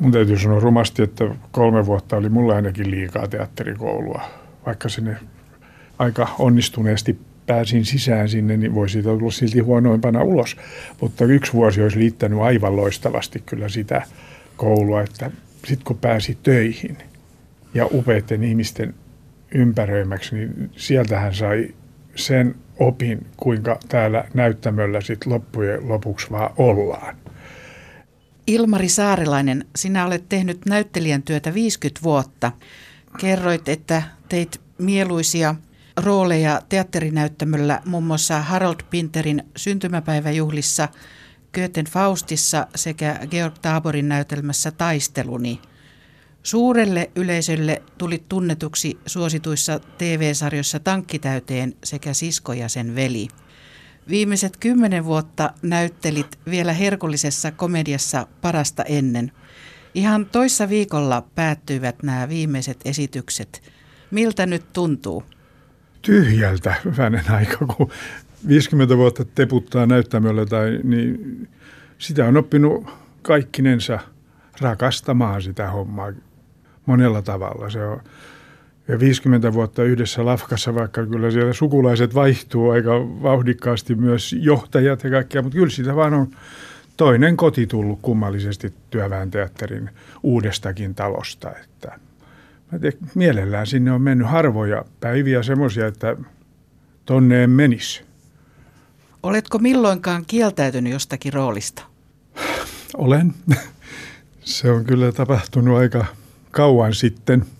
mun täytyy sanoa rumasti, että kolme vuotta oli mulla ainakin liikaa teatterikoulua. Vaikka sinne aika onnistuneesti pääsin sisään sinne, niin voi siitä tulla silti huonoimpana ulos. Mutta yksi vuosi olisi liittänyt aivan loistavasti kyllä sitä koulua, että sitten kun pääsi töihin ja upeiden ihmisten ympäröimäksi, niin sieltähän sai sen opin, kuinka täällä näyttämöllä sitten loppujen lopuksi vaan ollaan. Ilmari Saarelainen, sinä olet tehnyt näyttelijän työtä 50 vuotta. Kerroit, että teit mieluisia rooleja teatterinäyttämöllä muun muassa Harold Pinterin syntymäpäiväjuhlissa, Goethen Faustissa sekä Georg Taborin näytelmässä Taisteluni. Suurelle yleisölle tuli tunnetuksi suosituissa TV-sarjoissa Tankkitäyteen sekä Sisko ja sen veli. Viimeiset kymmenen vuotta näyttelit vielä herkullisessa komediassa Parasta ennen. Ihan toissa viikolla päättyivät nämä viimeiset esitykset. Miltä nyt tuntuu? Tyhjältä hyvänen aika, kun 50 vuotta teputtaa näyttämöllä, tai, niin sitä on oppinut kaikkinensa rakastamaan sitä hommaa monella tavalla. Se on, 50 vuotta yhdessä lafkassa, vaikka kyllä siellä sukulaiset vaihtuu aika vauhdikkaasti myös johtajat ja kaikkea, mutta kyllä siitä vaan on toinen koti tullut kummallisesti työväen teatterin uudestakin talosta. Että mä te, mielellään sinne on mennyt harvoja päiviä semmoisia, että tonne en menisi. Oletko milloinkaan kieltäytynyt jostakin roolista? Olen. Se on kyllä tapahtunut aika kauan sitten –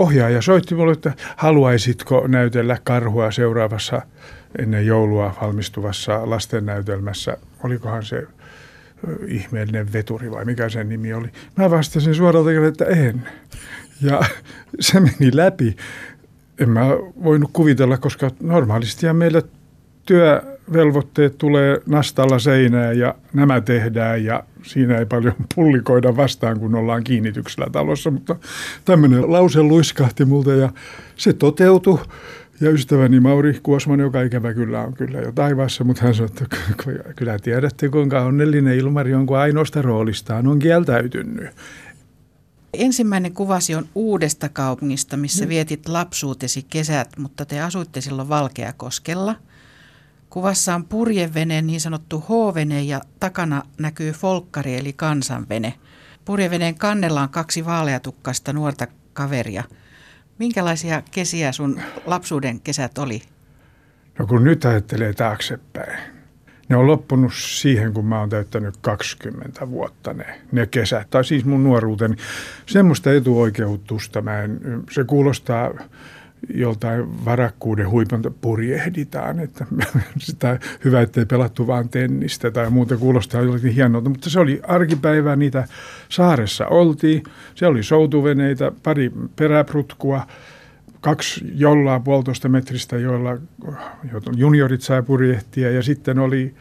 ohjaaja soitti mulle, että haluaisitko näytellä karhua seuraavassa ennen joulua valmistuvassa lastennäytelmässä. Olikohan se ihmeellinen veturi vai mikä sen nimi oli. Mä vastasin suoralta, että en. Ja se meni läpi. En mä voinut kuvitella, koska normaalisti meillä työvelvoitteet tulee nastalla seinään ja nämä tehdään ja siinä ei paljon pullikoida vastaan, kun ollaan kiinnityksellä talossa, mutta tämmöinen lause luiskahti multa ja se toteutui. Ja ystäväni Mauri Kuosman, joka ikävä kyllä on kyllä jo taivaassa, mutta hän sanoi, että kyllä tiedätte, kuinka onnellinen Ilmari on, kun ainoasta roolistaan on kieltäytynyt. Ensimmäinen kuvasi on uudesta kaupungista, missä vietit lapsuutesi kesät, mutta te asuitte silloin Valkeakoskella – Kuvassa on purjevene, niin sanottu H-vene ja takana näkyy folkkari eli kansanvene. Purjeveneen kannella on kaksi vaaleatukkasta nuorta kaveria. Minkälaisia kesiä sun lapsuuden kesät oli? No kun nyt ajattelee taaksepäin. Ne on loppunut siihen, kun mä oon täyttänyt 20 vuotta ne, ne kesät. Tai siis mun nuoruuteni. Semmoista etuoikeutusta mä en, se kuulostaa joltain varakkuuden huipanta purjehditaan, että sitä hyvä, ettei pelattu vaan tennistä tai muuta. Kuulostaa jollakin hienolta, mutta se oli arkipäivää, niitä saaressa oltiin, se oli soutuveneitä, pari peräprutkua, kaksi jollaa puolitoista metristä, joilla juniorit sai purjehtia. Ja sitten oli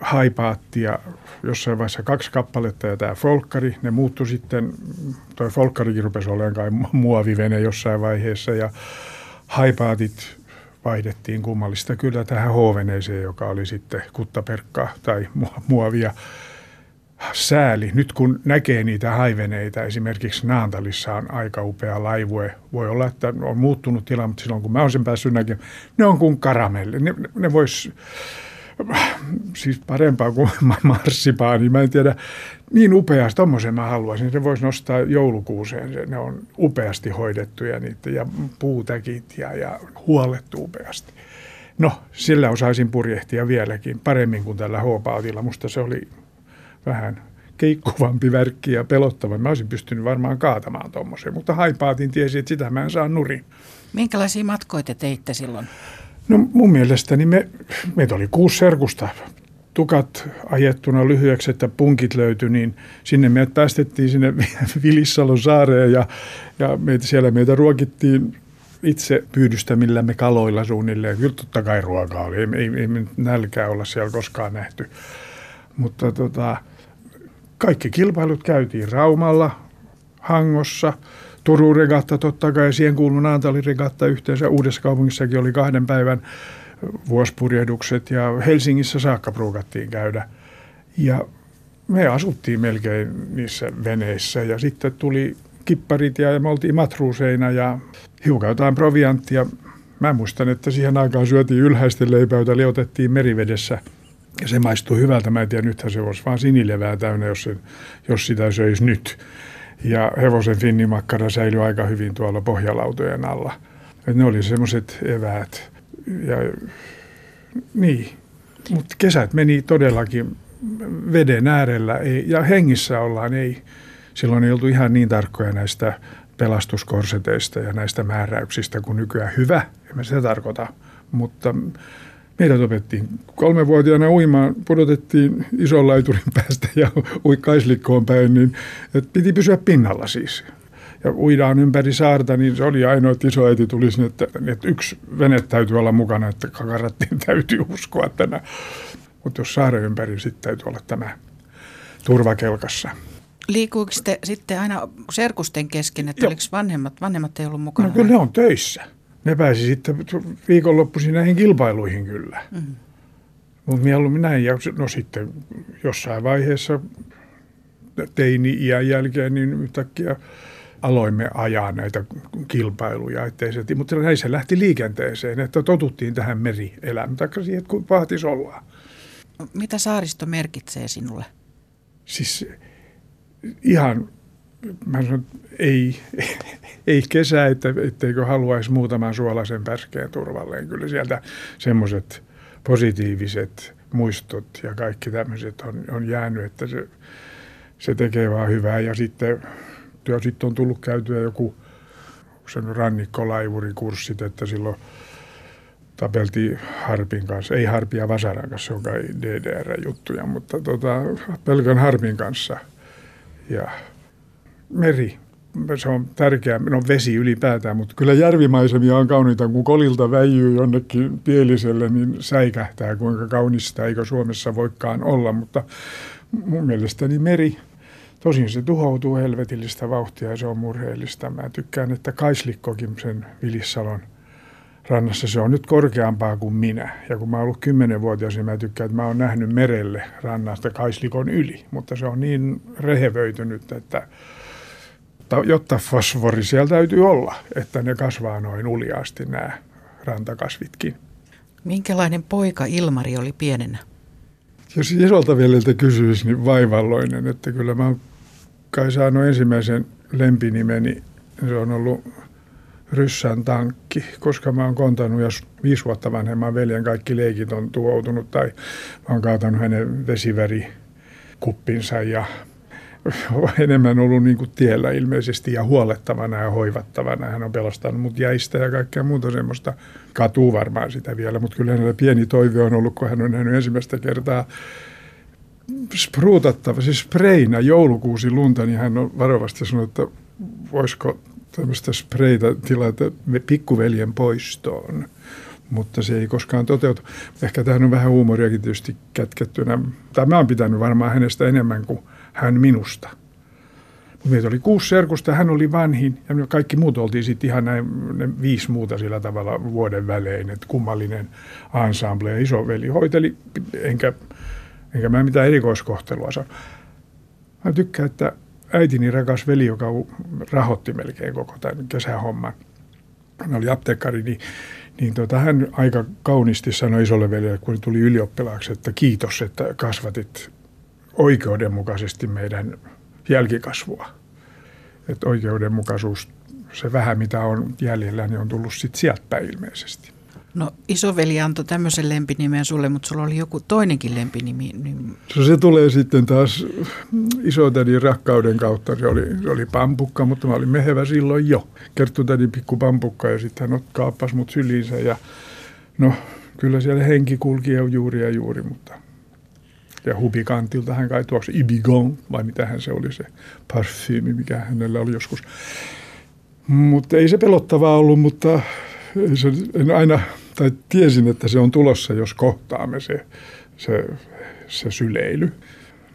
haipaattia jossain vaiheessa kaksi kappaletta ja tämä folkkari. Ne muuttui sitten, toi folkkarikin rupesi olemaan kai muovivene jossain vaiheessa ja haipaatit vaihdettiin kummallista kyllä tähän H-veneeseen, joka oli sitten kuttaperkka tai muovia. Sääli. Nyt kun näkee niitä haiveneitä, esimerkiksi Naantalissa on aika upea laivue. Voi olla, että on muuttunut tila, mutta silloin kun mä olen sen päässyt näkemään, ne on kuin karamelli. Ne, ne vois siis parempaa kuin marssipaani. Mä en tiedä, niin upeasti, tommoisen mä haluaisin. Se voisi nostaa joulukuuseen. Ne on upeasti hoidettuja niitä ja puutäkit ja, ja huolettu upeasti. No, sillä osaisin purjehtia vieläkin paremmin kuin tällä h Musta se oli vähän keikkuvampi värkki ja pelottava. Mä olisin pystynyt varmaan kaatamaan tuommoisen, mutta haipaatin tiesi, että sitä mä en saa nurin. Minkälaisia matkoja te teitte silloin? No mun mielestäni me, meitä oli kuusi serkusta tukat ajettuna lyhyeksi, että punkit löytyi, niin sinne meidät päästettiin sinne Vilissalon saareen ja, ja meitä, siellä meitä ruokittiin itse pyydystämillämme kaloilla suunnilleen. Kyllä totta kai ruokaa oli, ei, ei, ei nälkää olla siellä koskaan nähty. Mutta tota, kaikki kilpailut käytiin Raumalla, Hangossa – Turun regatta totta kai, siihen kuului Naantalin regatta yhteensä. Uudessa kaupungissakin oli kahden päivän vuospurjehdukset ja Helsingissä saakka pruukattiin käydä. Ja me asuttiin melkein niissä veneissä ja sitten tuli kipparit ja me oltiin matruuseina ja hiukan jotain provianttia. Mä muistan, että siihen aikaan syötiin ylhäisten leipää, jota liotettiin merivedessä. Ja se maistui hyvältä. Mä en tiedä, nythän se olisi vaan sinilevää täynnä, jos, se, jos sitä söisi nyt. Ja hevosen finnimakkara säilyi aika hyvin tuolla pohjalautojen alla. Et ne oli semmoiset eväät. Ja, niin, mutta kesät meni todellakin veden äärellä ei, ja hengissä ollaan. Ei, silloin ei oltu ihan niin tarkkoja näistä pelastuskorseteista ja näistä määräyksistä kuin nykyään. Hyvä, en mä sitä tarkoita, mutta meidät opettiin kolmevuotiaana uimaan, pudotettiin ison laiturin päästä ja ui kaislikkoon päin, niin että piti pysyä pinnalla siis. Ja uidaan ympäri saarta, niin se oli ainoa, että isoäiti tuli sinne, että, että yksi vene täytyy olla mukana, että kakarattiin täytyy uskoa tänä. Mutta jos saaren ympäri, sitten täytyy olla tämä turvakelkassa. Liikkuuko te sitten aina serkusten kesken, että Joo. oliko vanhemmat, vanhemmat ei ollut mukana? No kyllä ne on töissä. Ne pääsi sitten viikonloppuisin näihin kilpailuihin kyllä. Mm-hmm. Mutta mieluummin näin. Ja no sitten jossain vaiheessa teini-iän jälkeen, niin yhtäkkiä aloimme ajaa näitä kilpailuja. Ettei se, mutta näin se lähti liikenteeseen, että totuttiin tähän merielämään, tai siihen, että kun vaatis ollaan. Mitä saaristo merkitsee sinulle? Siis ihan, mä sanon, ei, ei kesä, että, etteikö haluaisi muutaman suolaisen pärskeen turvalleen. Kyllä sieltä semmoiset positiiviset muistot ja kaikki tämmöiset on, on jäänyt, että se, se tekee vaan hyvää. Ja sitten, työ, sitten on tullut käytyä joku sen rannikkolaivurikurssit, että silloin tapeltiin Harpin kanssa, ei Harpia Vasaran kanssa, joka ei DDR-juttuja, mutta tota, pelkän Harpin kanssa. Ja meri, se on tärkeä, no vesi ylipäätään, mutta kyllä järvimaisemia on kauniita, kun kolilta väijyy jonnekin pieliselle, niin säikähtää, kuinka kaunista eikö Suomessa voikaan olla, mutta mun mielestäni meri, tosin se tuhoutuu helvetillistä vauhtia ja se on murheellista. Mä tykkään, että Kaislikkokin sen Vilissalon – rannassa se on nyt korkeampaa kuin minä. Ja kun mä oon ollut kymmenenvuotias, niin mä tykkään, että mä oon nähnyt merelle rannasta kaislikon yli. Mutta se on niin rehevöitynyt, että jotta fosfori siellä täytyy olla, että ne kasvaa noin uljaasti nämä rantakasvitkin. Minkälainen poika Ilmari oli pienenä? Jos isolta veljeltä kysyisi, niin vaivalloinen. Että kyllä mä oon kai saanut ensimmäisen lempinimeni. Se on ollut ryssän tankki, koska mä oon kontannut, jos viisi vuotta vanhemman veljen kaikki leikit on tuhoutunut tai mä oon kaatanut hänen vesivärikuppinsa ja enemmän ollut niin kuin tiellä ilmeisesti ja huolettavana ja hoivattavana. Hän on pelastanut mut jäistä ja kaikkea muuta semmoista. Katuu varmaan sitä vielä, mutta kyllä hänellä pieni toive on ollut, kun hän on nähnyt ensimmäistä kertaa spruutattava, siis spreinä joulukuusi lunta, niin hän on varovasti sanonut, että voisiko tämmöistä spreitä tilata pikkuveljen poistoon, mutta se ei koskaan toteutu. Ehkä tähän on vähän huumoriakin tietysti kätkettynä. Tai mä oon pitänyt varmaan hänestä enemmän kuin hän minusta. Mutta meitä oli kuusi serkusta, hän oli vanhin ja me kaikki muut oltiin sitten ihan näin, ne viisi muuta sillä tavalla vuoden välein, että kummallinen ensemble ja isoveli hoiteli, enkä, enkä mä mitään erikoiskohtelua saa. Mä tykkään, että äitini rakas veli, joka rahoitti melkein koko tämän kesähomman, hän oli apteekkari, niin, niin tota, hän aika kauniisti sanoi isolle veljelle, kun tuli ylioppilaaksi, että kiitos, että kasvatit oikeudenmukaisesti meidän jälkikasvua. Että oikeudenmukaisuus, se vähän mitä on jäljellä, niin on tullut sitten sieltä ilmeisesti. No isoveli antoi tämmöisen lempinimen sulle, mutta sulla oli joku toinenkin lempinimi. Niin... Se, se tulee sitten taas isotädin rakkauden kautta. Se oli, se oli pampukka, mutta mä olin mehevä silloin jo. Kerttutädin pikku pampukka ja sitten hän kaappasi mut syliinsä. Ja no kyllä siellä henki kulki jo juuri ja juuri, mutta ja hubikantilta hän kai tuoksi Ibigon, vai mitähän se oli se parfyymi, mikä hänellä oli joskus. Mutta ei se pelottavaa ollut, mutta se, en aina, tai tiesin, että se on tulossa, jos kohtaamme se, se, se syleily.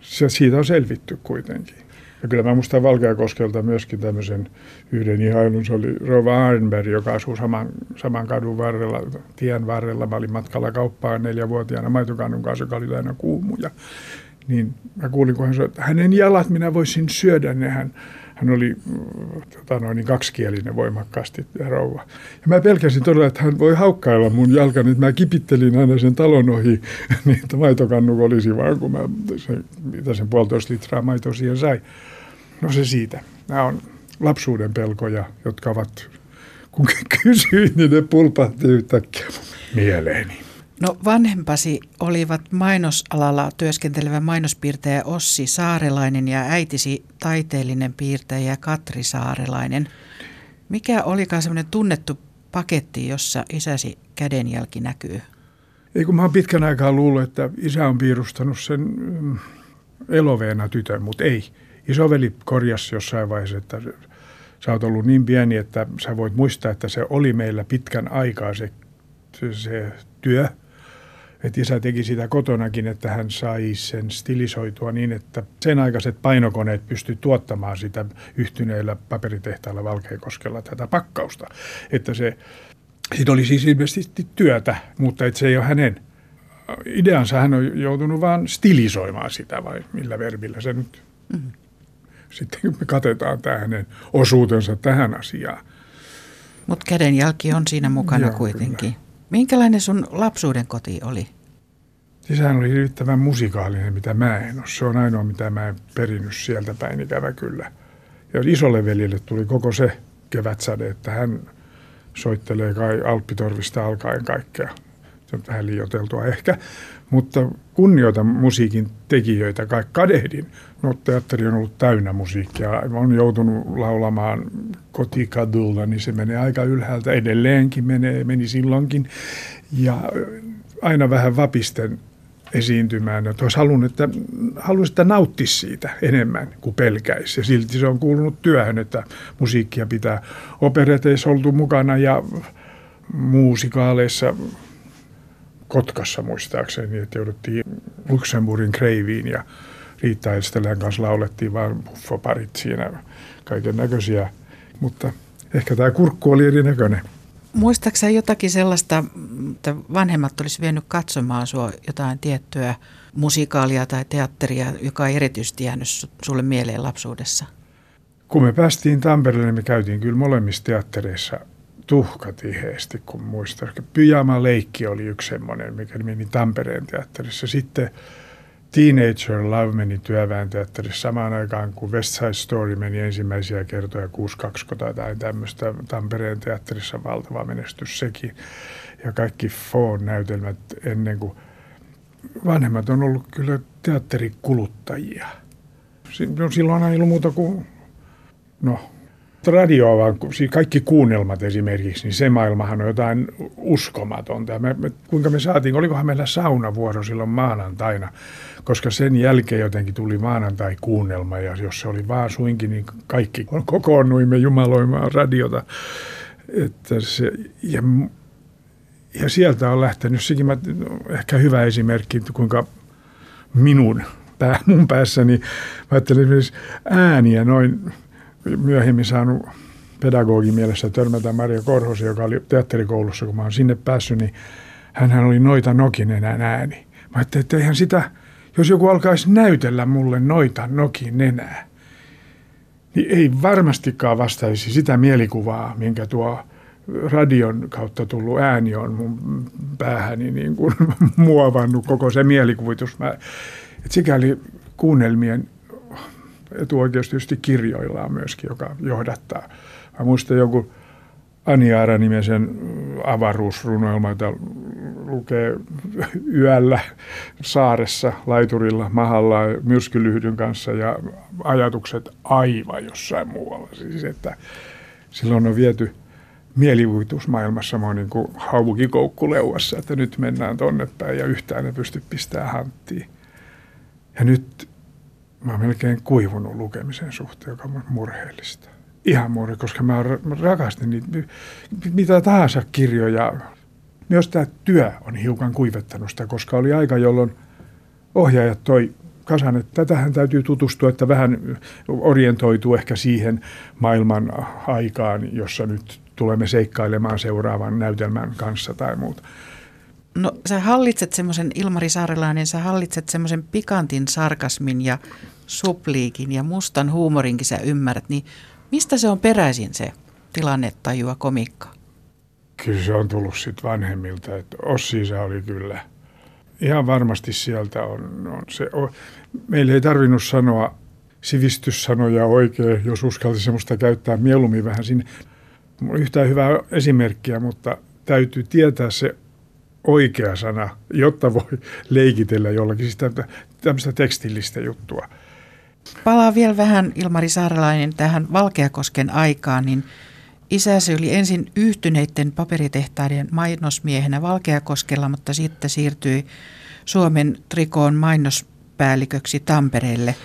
Se, siitä on selvitty kuitenkin. Ja kyllä mä muistan Valkeakoskelta myöskin tämmöisen yhden ihailun. Se oli Rova Arnberg, joka asuu saman, saman kadun varrella, tien varrella. Mä olin matkalla kauppaan neljävuotiaana maitokannun kanssa, joka oli aina kuumuja. niin mä kuulin, kun hän sanoi, että hänen jalat minä voisin syödä ne. Hän, hän oli tota noin, niin kaksikielinen voimakkaasti rouva. Ja mä pelkäsin todella, että hän voi haukkailla mun jalkani, mä kipittelin aina sen talon ohi, niin että maitokannuk olisi vaan, kun mä se, mitä sen puolitoista litraa maitoa siihen sai. No se siitä. Nämä on lapsuuden pelkoja, jotka ovat, kun kysyin, niin ne pulpahti yhtäkkiä mieleeni. No vanhempasi olivat mainosalalla työskentelevä mainospiirtäjä Ossi Saarelainen ja äitisi taiteellinen piirtäjä Katri Saarelainen. Mikä olikaan semmoinen tunnettu paketti, jossa isäsi kädenjälki näkyy? Ei kun mä oon pitkän aikaa luullut, että isä on piirustanut sen mm, eloveena tytön, mutta ei. Isoveli korjasi jossain vaiheessa, että sä oot ollut niin pieni, että sä voit muistaa, että se oli meillä pitkän aikaa se, se, se työ – että isä teki sitä kotonakin, että hän sai sen stilisoitua niin, että sen aikaiset painokoneet pysty tuottamaan sitä yhtyneillä paperitehtailla Valkeakoskella tätä pakkausta. Että se, siitä oli siis ilmeisesti työtä, mutta että se ei ole hänen ideansa. Hän on joutunut vain stilisoimaan sitä vai millä verbillä se nyt. Mm-hmm. Sitten me katetaan tämä hänen osuutensa tähän asiaan. Mutta kädenjälki on siinä mukana Joo, kuitenkin. Kyllä. Minkälainen sun lapsuuden koti oli? Isähän oli riittävän musikaalinen, mitä mä en ole. Se on ainoa, mitä mä en perinnyt sieltä päin, ikävä kyllä. Ja isolle veljelle tuli koko se kevätsade, että hän soittelee kai Alppitorvista alkaen kaikkea. Se on vähän liioteltua ehkä, mutta kunnioitan musiikin tekijöitä, kai kadehdin. No, teatteri on ollut täynnä musiikkia. On joutunut laulamaan kotikadulla, niin se menee aika ylhäältä. Edelleenkin menee, meni silloinkin. Ja aina vähän vapisten esiintymään. Että olisi halunnut, että, halunnut, että nauttisi siitä enemmän kuin pelkäisi. Ja silti se on kuulunut työhön, että musiikkia pitää opereteissa oltu mukana ja muusikaaleissa Kotkassa muistaakseni, että jouduttiin Luxemburgin kreiviin ja Riitta Elstelän kanssa laulettiin vaan buffoparit siinä, kaiken näköisiä. Mutta ehkä tämä kurkku oli erinäköinen. Muistaaksä jotakin sellaista, että vanhemmat olisi vienyt katsomaan sua jotain tiettyä musikaalia tai teatteria, joka ei erityisesti jäänyt sulle mieleen lapsuudessa? Kun me päästiin Tampereelle, niin me käytiin kyllä molemmissa teattereissa tuhkatiheesti, kun muistan. Pyjama Leikki oli yksi semmoinen, mikä meni Tampereen teatterissa. Sitten Teenager Love meni työväen teatterissa samaan aikaan, kun West Side Story meni ensimmäisiä kertoja 6-2 tai tämmöistä Tampereen teatterissa valtava menestys sekin. Ja kaikki Foon-näytelmät ennen kuin vanhemmat on ollut kyllä teatterikuluttajia. No, silloin ei ollut muuta kuin, no radioa, vaan kaikki kuunnelmat esimerkiksi, niin se maailmahan on jotain uskomatonta. Me, me, kuinka me saatiin, olikohan meillä saunavuoro silloin maanantaina, koska sen jälkeen jotenkin tuli maanantai-kuunnelma, ja jos se oli vaan suinkin, niin kaikki kokoonnuimme jumaloimaan radiota. Että se, ja, ja sieltä on lähtenyt sekin, mä, ehkä hyvä esimerkki, kuinka minun pää, mun päässäni, mä ajattelin ääniä noin myöhemmin saanut pedagogin mielessä törmätä Maria Korhosen, joka oli teatterikoulussa, kun mä oon sinne päässyt, niin hän oli noita nokinen ääni. Mä ajattelin, että eihän sitä, jos joku alkaisi näytellä mulle noita nokin nenää, niin ei varmastikaan vastaisi sitä mielikuvaa, minkä tuo radion kautta tullut ääni on mun päähäni niin kuin muovannut koko se mielikuvitus. Mä, et sikäli kuunnelmien etuoikeus tietysti kirjoillaan myöskin, joka johdattaa. Mä muistan joku Aniara-nimisen avaruusrunoilma, jota lukee yöllä saaressa, laiturilla, mahalla, myrskylyhdyn kanssa ja ajatukset aivan jossain muualla. Siis että silloin on viety mielivuitusmaailmassa mä niin kuin haukikoukku leuassa, että nyt mennään tonne päin ja yhtään ne pysty pistämään hanttiin. Ja nyt mä oon melkein kuivunut lukemisen suhteen, joka on murheellista. Ihan murhe, koska mä rakastin niitä, mitä tahansa kirjoja. Myös tämä työ on hiukan kuivettanut sitä, koska oli aika, jolloin ohjaajat toi kasan, että tähän täytyy tutustua, että vähän orientoituu ehkä siihen maailman aikaan, jossa nyt tulemme seikkailemaan seuraavan näytelmän kanssa tai muuta. No sä hallitset semmoisen, Ilmari Saarelainen, sä hallitset semmoisen pikantin sarkasmin ja supliikin ja mustan huumorinkin sä ymmärrät, niin mistä se on peräisin se tilannetajua komikka? Kyllä se on tullut sitten vanhemmilta, että Ossi oli kyllä. Ihan varmasti sieltä on, on se. Meillä ei tarvinnut sanoa sivistyssanoja oikein, jos uskalti semmoista käyttää mieluummin vähän sinne. Yhtään hyvää esimerkkiä, mutta täytyy tietää se oikea sana, jotta voi leikitellä jollakin sitä tämmöistä tekstillistä juttua. Palaa vielä vähän Ilmari Saarelainen tähän Valkeakosken aikaan, niin isäsi oli ensin yhtyneiden paperitehtaiden mainosmiehenä Valkeakoskella, mutta sitten siirtyi Suomen trikoon mainospäälliköksi Tampereelle.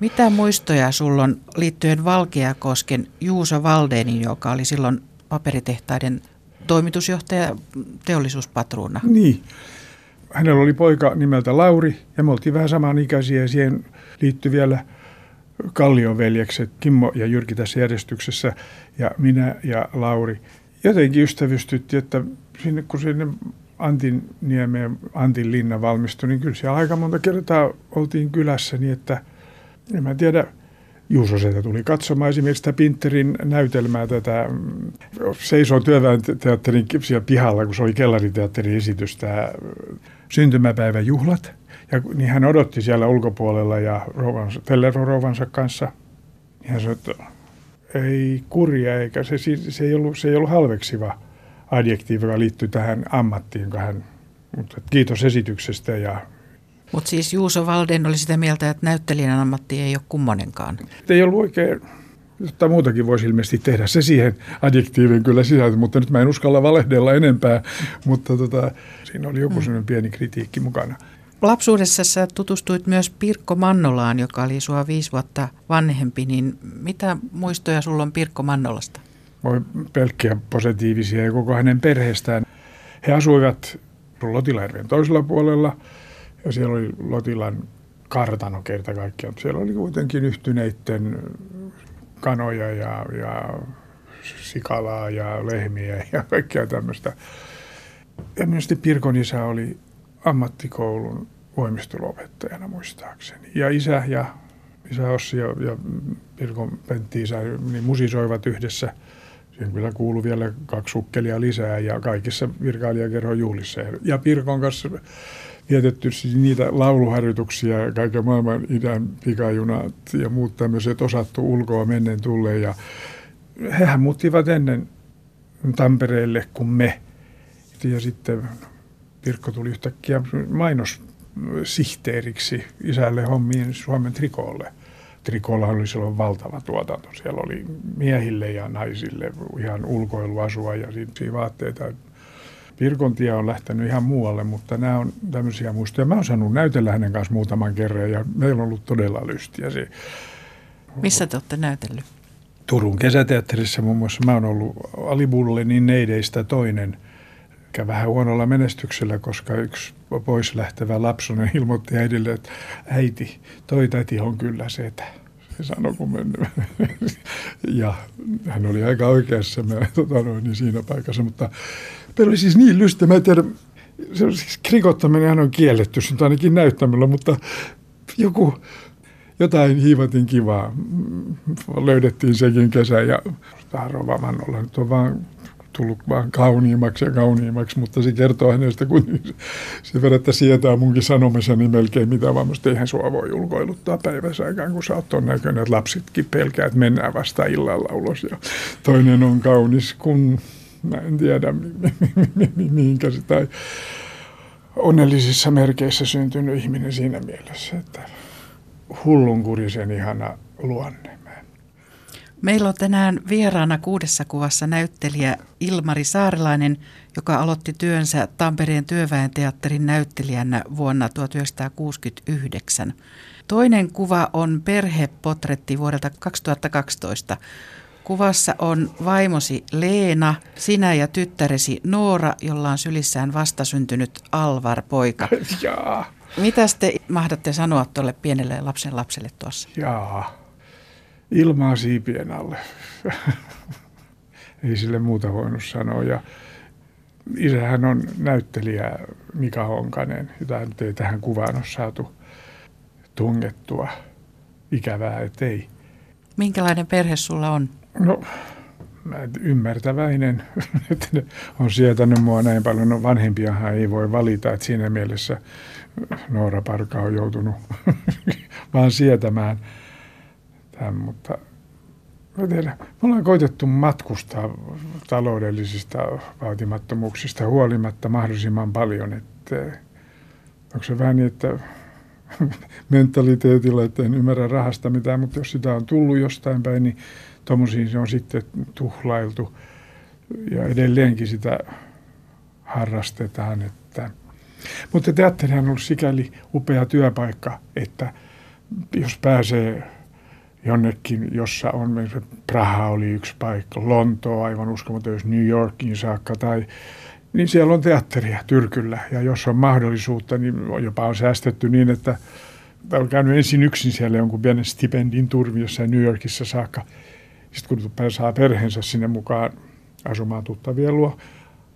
Mitä muistoja sulla on liittyen Valkeakosken Juuso Valdenin, joka oli silloin paperitehtaiden toimitusjohtaja teollisuuspatruuna? Niin. Hänellä oli poika nimeltä Lauri ja me oltiin vähän samanikäisiä ja siihen liittyi vielä Kallion veljekset, Kimmo ja Jyrki tässä järjestyksessä ja minä ja Lauri. Jotenkin ystävystytti, että sinne, kun sinne Antin niemeen, Antin linna valmistui, niin kyllä siellä aika monta kertaa oltiin kylässä niin, että en mä tiedä, Juuso Setä tuli katsomaan esimerkiksi sitä Pinterin näytelmää, tätä Seisoo työväenteatterin siellä pihalla, kun se oli kellariteatterin esitys, tämä syntymäpäivän juhlat. Ja niin hän odotti siellä ulkopuolella ja rouvansa, Tellerorovansa kanssa. Ja hän sanoi, että ei kurja, eikä se, se, ei ollut, se ei ollut halveksiva adjektiivi, joka liittyy tähän ammattiin, hän, mutta kiitos esityksestä ja mutta siis Juuso Valden oli sitä mieltä, että näyttelijän ammatti ei ole kummonenkaan. Ei ollut oikein, jotta muutakin voisi ilmeisesti tehdä. Se siihen adjektiivin kyllä sisältö, mutta nyt mä en uskalla valehdella enempää, mutta tota, siinä oli joku mm. sellainen pieni kritiikki mukana. Lapsuudessa sä tutustuit myös Pirkko Mannolaan, joka oli sua viisi vuotta vanhempi, niin mitä muistoja sulla on Pirkko Mannolasta? Voi pelkkiä positiivisia ja koko hänen perheestään. He asuivat Lotilajärven toisella puolella – ja siellä oli Lotilan kartano kerta kaikkiaan. Siellä oli kuitenkin yhtyneiden kanoja ja, ja sikalaa ja lehmiä ja kaikkea tämmöistä. Ja myös Pirkon isä oli ammattikoulun voimisteluopettajana muistaakseni. Ja isä ja isä Ossi ja, ja Pirkon Pentti isä niin musisoivat yhdessä. Siihen kyllä kuului vielä kaksi sukkelia lisää ja kaikissa virkailijakerhon juhlissa. Ja Pirkon kanssa vietetty siis niitä lauluharjoituksia, kaiken maailman idän pikajunat ja muut tämmöiset osattu ulkoa mennen tulleen. Ja hehän muuttivat ennen Tampereelle kuin me. Ja sitten Pirkko tuli yhtäkkiä mainossihteeriksi isälle hommiin Suomen trikoolle. Trikoolla oli silloin valtava tuotanto. Siellä oli miehille ja naisille ihan ulkoiluasua ja vaatteita Pirkontie on lähtenyt ihan muualle, mutta nämä on tämmöisiä muistoja. Mä oon saanut näytellä hänen kanssa muutaman kerran ja meillä on ollut todella lystiä. Se, Missä te olette näytellyt? Turun kesäteatterissa muun muassa. Mä oon ollut Alibullenin neideistä toinen, mikä vähän huonolla menestyksellä, koska yksi pois lähtevä lapsonen ilmoitti äidille, että äiti, toi täti on kyllä setä se sanoi, kun mennyt. ja hän oli aika oikeassa mä, tota noin, niin siinä paikassa, mutta Meillä oli siis niin lysti, mä en tiedä, se on siis krikottaminen on kielletty, se on ainakin näyttämällä, mutta joku, jotain hiivatin kivaa. Löydettiin sekin kesä ja Rova Vannolla nyt on vaan tullut vaan kauniimmaksi ja kauniimmaksi, mutta se kertoo hänestä, kun se verran, sietää munkin sanomiseni melkein mitä vaan, mutta eihän sua voi ulkoiluttaa päivässä aikaan, kun sä oot ton näköinen, että lapsetkin pelkää, että mennään vasta illalla ulos. Ja toinen on kaunis, kun Mä en tiedä, mihinkä se tai onnellisissa merkeissä syntynyt ihminen siinä mielessä, että hullunkurisen ihana luonne. Meillä on tänään vieraana kuudessa kuvassa näyttelijä Ilmari Saarilainen, joka aloitti työnsä Tampereen työväen teatterin näyttelijänä vuonna 1969. Toinen kuva on perhepotretti vuodelta 2012. Kuvassa on vaimosi Leena, sinä ja tyttäresi Noora, jolla on sylissään vastasyntynyt Alvar-poika. Jaa. Mitä te mahdatte sanoa tuolle pienelle lapsen lapselle tuossa? Jaa, ilmaa siipien alle. Ei sille muuta voinut sanoa. Ja isähän on näyttelijä Mika Honkanen, jota nyt ei tähän kuvaan ole saatu tungettua. Ikävää, että ei. Minkälainen perhe sulla on? No, mä ymmärtäväinen, että ne on sietänyt mua näin paljon. No vanhempiahan ei voi valita, että siinä mielessä Noora Parka on joutunut vaan sietämään tämän, mutta mä tiedän, me ollaan koitettu matkustaa taloudellisista vaatimattomuuksista huolimatta mahdollisimman paljon, että onko se vähän niin, että mentaliteetilla, että en ymmärrä rahasta mitään, mutta jos sitä on tullut jostain päin, niin tuommoisiin se on sitten tuhlailtu ja edelleenkin sitä harrastetaan. Että. Mutta teatterihan on ollut sikäli upea työpaikka, että jos pääsee jonnekin, jossa on, Praha oli yksi paikka, Lontoa aivan uskomaton, jos New Yorkin saakka tai niin siellä on teatteria Tyrkyllä ja jos on mahdollisuutta, niin jopa on säästetty niin, että on käynyt ensin yksin siellä jonkun pienen stipendin turvi jossain New Yorkissa saakka. Sitten kun saa perheensä sinne mukaan asumaan tuttavien luo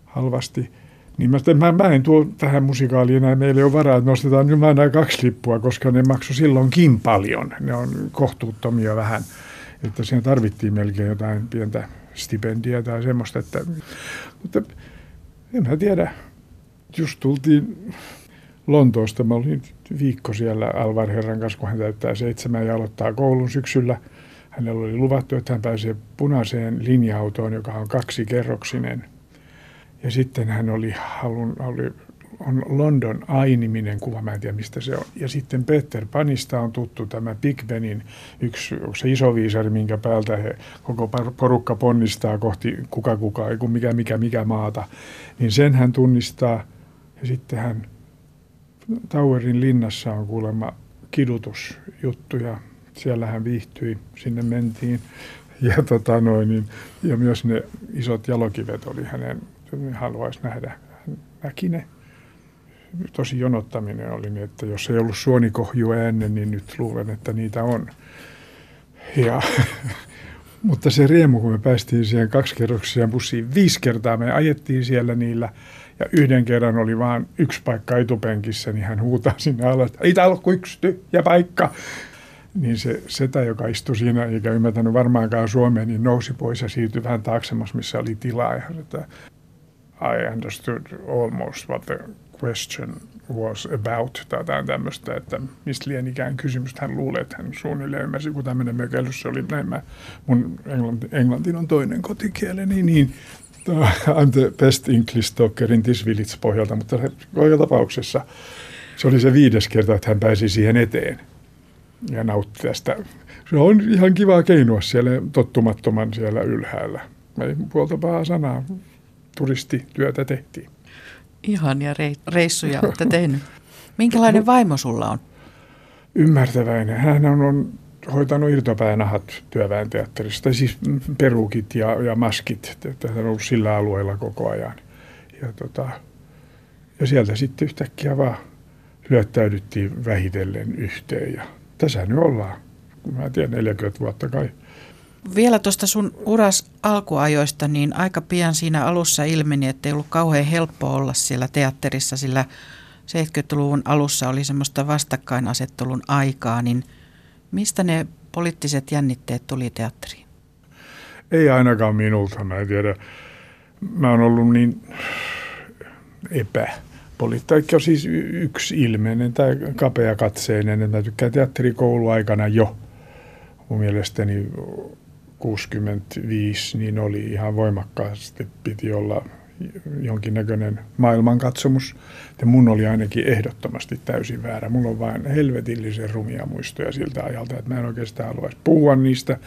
halvasti, niin mä, mä, mä en tuo tähän musikaaliin enää, meillä ei ole varaa, että nostetaan nyt nämä kaksi lippua, koska ne maksu silloinkin paljon. Ne on kohtuuttomia vähän, että siinä tarvittiin melkein jotain pientä stipendiä tai semmoista, että, mutta en mä tiedä. Just tultiin Lontoosta. Mä olin viikko siellä Alvar Herran kanssa, kun hän täyttää seitsemän ja aloittaa koulun syksyllä. Hänellä oli luvattu, että hän pääsee punaiseen linja-autoon, joka on kaksikerroksinen. Ja sitten hän oli, halun, oli on London Eye-niminen kuva, mä en tiedä mistä se on. Ja sitten Peter Panista on tuttu tämä Big Benin yksi se iso viisari, minkä päältä he, koko porukka ponnistaa kohti kuka kuka, ei kun mikä mikä mikä maata. Niin sen hän tunnistaa ja sitten hän Towerin linnassa on kuulemma kidutusjuttu ja siellä hän viihtyi, sinne mentiin. Ja, tota noin, niin, ja myös ne isot jalokivet oli hänen, haluaisi nähdä. Hän näki ne tosi jonottaminen oli niin, että jos ei ollut suonikohjua ennen, niin nyt luulen, että niitä on. Ja, mutta se riemu, kun me päästiin siihen kaksikerroksiseen bussiin, viisi kertaa me ajettiin siellä niillä, ja yhden kerran oli vain yksi paikka etupenkissä, niin hän huutaa sinne alas, ei täällä ole kuin yksi tyhjä paikka. Niin se setä, joka istui siinä, eikä ymmärtänyt varmaankaan Suomeen, niin nousi pois ja siirtyi vähän taaksemmas, missä oli tilaa. Ja että I understood almost what the question was about tai jotain tämmöistä, että mistä liian ikään kysymys. Hän luulee, että hän suunnilleen ymmärsi, kun tämmöinen mökellys oli näin. Mä, mun englanti, englanti on toinen kotikieleni, niin I'm the best English talker in this village pohjalta, mutta joka tapauksessa se oli se viides kerta, että hän pääsi siihen eteen ja nautti tästä. Se on ihan kiva keinoa siellä tottumattoman siellä ylhäällä. Ei puolta pahaa sanaa. Turistityötä tehtiin. Ihania reissuja olette tehnyt. Minkälainen vaimo sulla on? Ymmärtäväinen. Hän on, hoitanut irtopäänähat työväen teatterista, siis perukit ja, ja maskit. Hän on ollut sillä alueella koko ajan. Ja, tota, ja sieltä sitten yhtäkkiä vaan lyöttäydyttiin vähitellen yhteen. Ja tässä nyt ollaan. Mä tiedän, 40 vuotta kai. Vielä tuosta sun uras alkuajoista, niin aika pian siinä alussa ilmeni, että ei ollut kauhean helppo olla siellä teatterissa, sillä 70-luvun alussa oli semmoista vastakkainasettelun aikaa, niin mistä ne poliittiset jännitteet tuli teatteriin? Ei ainakaan minulta, mä en tiedä. Mä oon ollut niin epäpoliittaikka siis yksi ilmeinen tai kapea katseinen. Mä tykkään teatterikouluaikana jo. Mun mielestäni 65, niin oli ihan voimakkaasti, piti olla jonkinnäköinen maailmankatsomus. Ja mun oli ainakin ehdottomasti täysin väärä. Mulla on vain helvetillisen rumia muistoja siltä ajalta, että mä en oikeastaan haluaisi puhua niistä.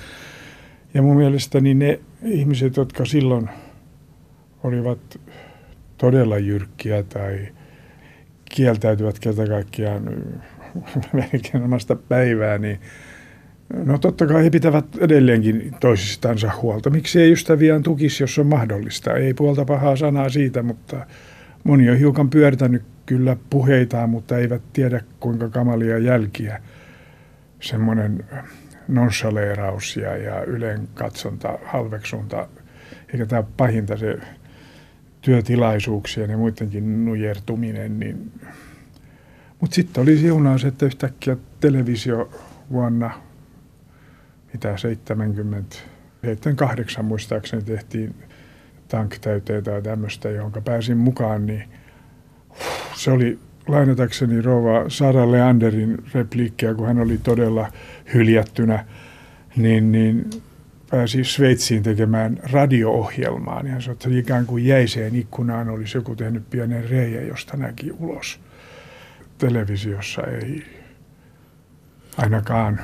Ja mun mielestäni ne ihmiset, jotka silloin olivat todella jyrkkiä tai kieltäytyvät kerta kaikkiaan melkein omasta päivää, niin No totta kai he pitävät edelleenkin toisistansa huolta. Miksi ei ystäviään tukisi, jos on mahdollista? Ei puolta pahaa sanaa siitä, mutta moni on hiukan pyörtänyt kyllä puheitaan, mutta eivät tiedä kuinka kamalia jälkiä semmoinen nonchaleeraus ja, ja ylen katsonta, halveksunta, eikä tämä pahinta se työtilaisuuksien ja muidenkin nujertuminen. Niin. Mutta sitten oli siunaus, että yhtäkkiä televisio vuonna mitä 70, 78 muistaakseni tehtiin tanktäyteen tai tämmöistä, johon pääsin mukaan, niin se oli lainatakseni rouva Sara Leanderin repliikkiä, kun hän oli todella hyljättynä, niin, niin pääsi Sveitsiin tekemään radio-ohjelmaa. Niin hän sanoi, että ikään kuin jäiseen ikkunaan olisi joku tehnyt pienen reijän, josta näki ulos. Televisiossa ei ainakaan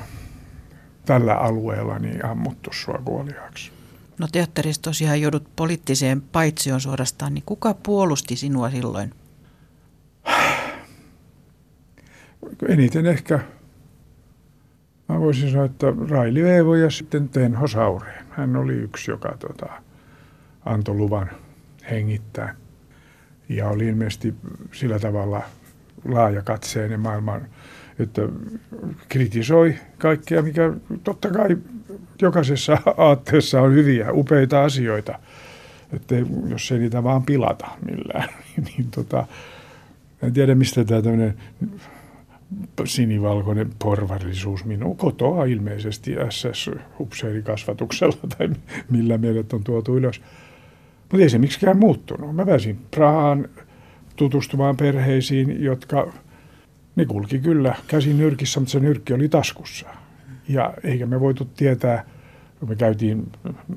tällä alueella niin ammuttu sua kuoliaaksi. No teatterissa tosiaan joudut poliittiseen paitsioon suorastaan, niin kuka puolusti sinua silloin? Eniten ehkä, mä voisin sanoa, että Raili Veevo ja sitten Tenho Saureen. Hän oli yksi, joka tota, antoi luvan hengittää. Ja oli ilmeisesti sillä tavalla laajakatseinen maailman, että kritisoi kaikkea, mikä totta kai jokaisessa aatteessa on hyviä, upeita asioita. Että jos ei niitä vaan pilata millään, niin tota, en tiedä mistä tämä tämmöinen sinivalkoinen porvarillisuus minun kotoa ilmeisesti SS-upseerikasvatuksella tai millä meidät on tuotu ylös. Mutta ei se miksikään muuttunut. Mä pääsin Prahaan tutustumaan perheisiin, jotka ne kulki kyllä käsi nyrkissä, mutta se nyrkki oli taskussa. Ja eikä me voitu tietää, kun me käytiin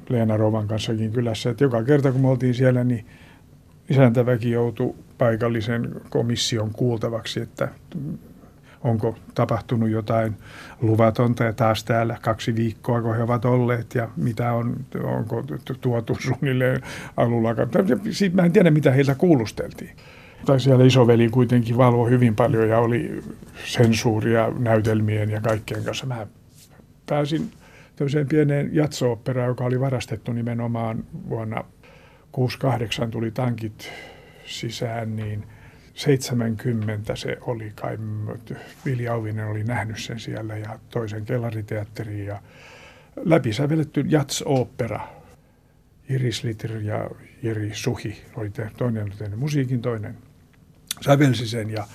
Leena Rovan kanssakin kylässä, että joka kerta kun me oltiin siellä, niin isäntäväki joutui paikallisen komission kuultavaksi, että onko tapahtunut jotain luvatonta ja taas täällä kaksi viikkoa, kun he ovat olleet ja mitä on, onko tuotu suunnilleen alulla. Siitä mä en tiedä, mitä heiltä kuulusteltiin. Tai siellä isoveli kuitenkin valvoi hyvin paljon ja oli sensuuria näytelmien ja kaikkien kanssa. Mä pääsin tämmöiseen pieneen jatso joka oli varastettu nimenomaan vuonna 68 tuli tankit sisään, niin – 70 se oli kai, Vili Auvinen oli nähnyt sen siellä ja toisen kellariteatteriin ja läpisävelletty jats-opera. Iris Litter ja Jiri Suhi oli toinen oli tehnyt musiikin, toinen sävelsi sen ja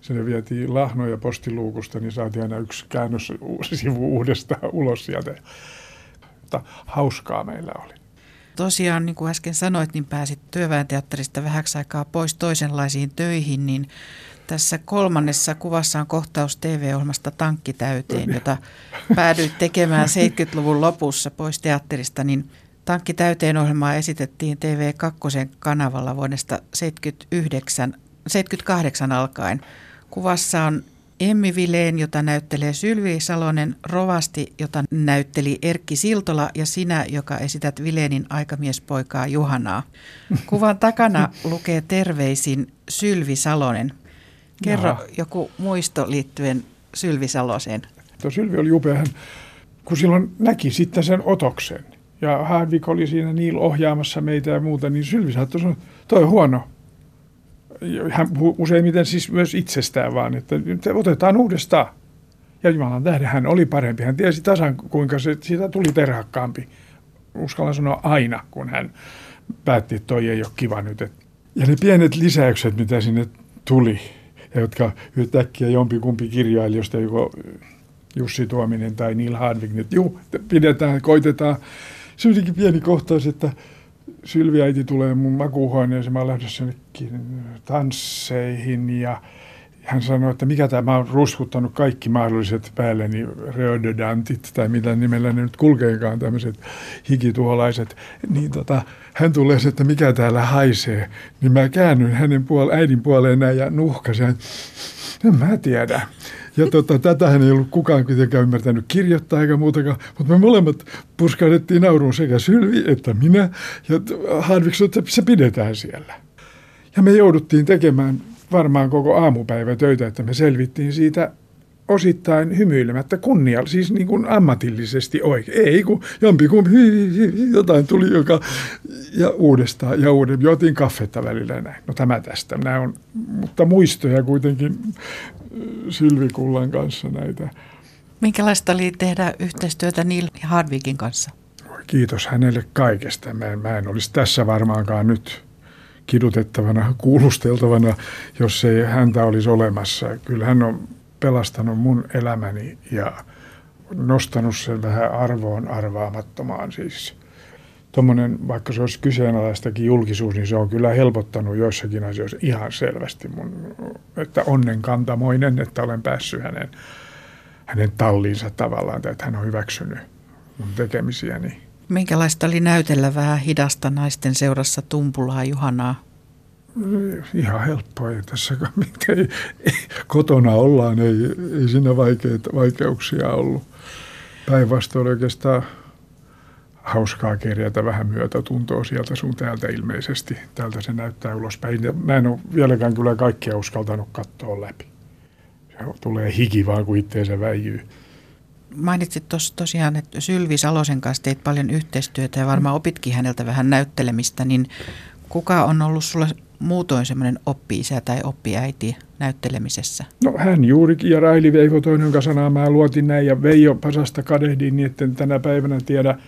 sinne vietiin lahnoja postiluukusta, niin saatiin aina yksi käännös sivu uudestaan ulos sieltä. Mutta hauskaa meillä oli tosiaan, niin kuin äsken sanoit, niin pääsit työväenteatterista vähäksi aikaa pois toisenlaisiin töihin, niin tässä kolmannessa kuvassa on kohtaus TV-ohjelmasta Tankki täyteen, jota päädyit tekemään 70-luvun lopussa pois teatterista, niin Tankki täyteen ohjelmaa esitettiin TV2 kanavalla vuodesta 79, 78 alkaen. Kuvassa on Emmi Vileen, jota näyttelee Sylvi Salonen, Rovasti, jota näytteli Erkki Siltola ja sinä, joka esität Vileenin aikamiespoikaa Juhanaa. Kuvan takana lukee terveisin Sylvi Salonen. Kerro Jaha. joku muisto liittyen Sylvi Saloseen. Tuo Sylvi oli upea, kun silloin näki sitten sen otoksen. Ja Hardwick oli siinä niin ohjaamassa meitä ja muuta, niin Sylvi saattoi sanoa, toi on huono, hän useimmiten siis myös itsestään vaan, että otetaan uudestaan. Ja Jumalan tähden hän oli parempi. Hän tiesi tasan, kuinka se, siitä tuli terhakkaampi. Uskallan sanoa aina, kun hän päätti, että toi ei ole kiva nyt. Ja ne pienet lisäykset, mitä sinne tuli, ja jotka yhtäkkiä jompikumpi kirjailijoista, joko Jussi Tuominen tai Neil Hardwick, että juu, pidetään, koitetaan. Se on pieni kohtaus, että Sylviäiti tulee mun makuuhuoneeseen, mä olen lähdössä tansseihin ja hän sanoi, että mikä tämä, mä oon ruskuttanut kaikki mahdolliset päälleni reododantit tai mitä nimellä ne nyt kulkeekaan, tämmöiset hikituholaiset, niin tota, hän tulee että mikä täällä haisee, niin mä käännyn hänen puol- äidin puoleen näin ja nuhkasen, en mä tiedä. Ja tota, tätähän ei ollut kukaan kuitenkaan ymmärtänyt kirjoittaa eikä muutakaan, mutta me molemmat puskahdettiin nauruun sekä Sylvi että minä. Ja Harvik että se pidetään siellä. Ja me jouduttiin tekemään varmaan koko aamupäivä töitä, että me selvittiin siitä osittain hymyilemättä kunnialla, siis niin kuin ammatillisesti oikein. Ei, kun jompikumpi jotain tuli, joka, ja uudestaan ja uudestaan. Jotin kaffetta välillä näin. No tämä tästä. Nämä on, mutta muistoja kuitenkin Sylvikullan kanssa näitä. Minkälaista oli tehdä yhteistyötä Neil Hardwickin kanssa? Kiitos hänelle kaikesta. Mä en, mä en olisi tässä varmaankaan nyt kidutettavana, kuulusteltavana, jos ei häntä olisi olemassa. Kyllä hän on pelastanut mun elämäni ja nostanut sen vähän arvoon arvaamattomaan siis. Tuommoinen, vaikka se olisi kyseenalaistakin julkisuus, niin se on kyllä helpottanut joissakin asioissa ihan selvästi mun, että onnenkantamoinen, että olen päässyt hänen, hänen talliinsa tavallaan, että hän on hyväksynyt mun tekemisiäni. Minkälaista oli näytellä vähän hidasta naisten seurassa Tumpulaa Juhanaa? Ihan helppoa, ei tässä ei, kotona ollaan, ei, ei siinä vaikeita, vaikeuksia ollut. Päinvastoin oikeastaan hauskaa kerjätä vähän myötätuntoa sieltä sun täältä ilmeisesti. Täältä se näyttää ulospäin. Ja mä en ole vieläkään kyllä kaikkea uskaltanut katsoa läpi. Se tulee hiki vaan, kun itteensä väijyy. Mainitsit tos, tosiaan, että Sylvi Salosen kanssa teit paljon yhteistyötä ja varmaan opitkin häneltä vähän näyttelemistä, niin kuka on ollut sulle muutoin semmoinen oppi-isä tai oppiäiti näyttelemisessä? No hän juurikin ja Raili Veivo toinen, jonka sanaa mä luotin näin ja Veijo Pasasta kadehdin niin, että tänä päivänä tiedä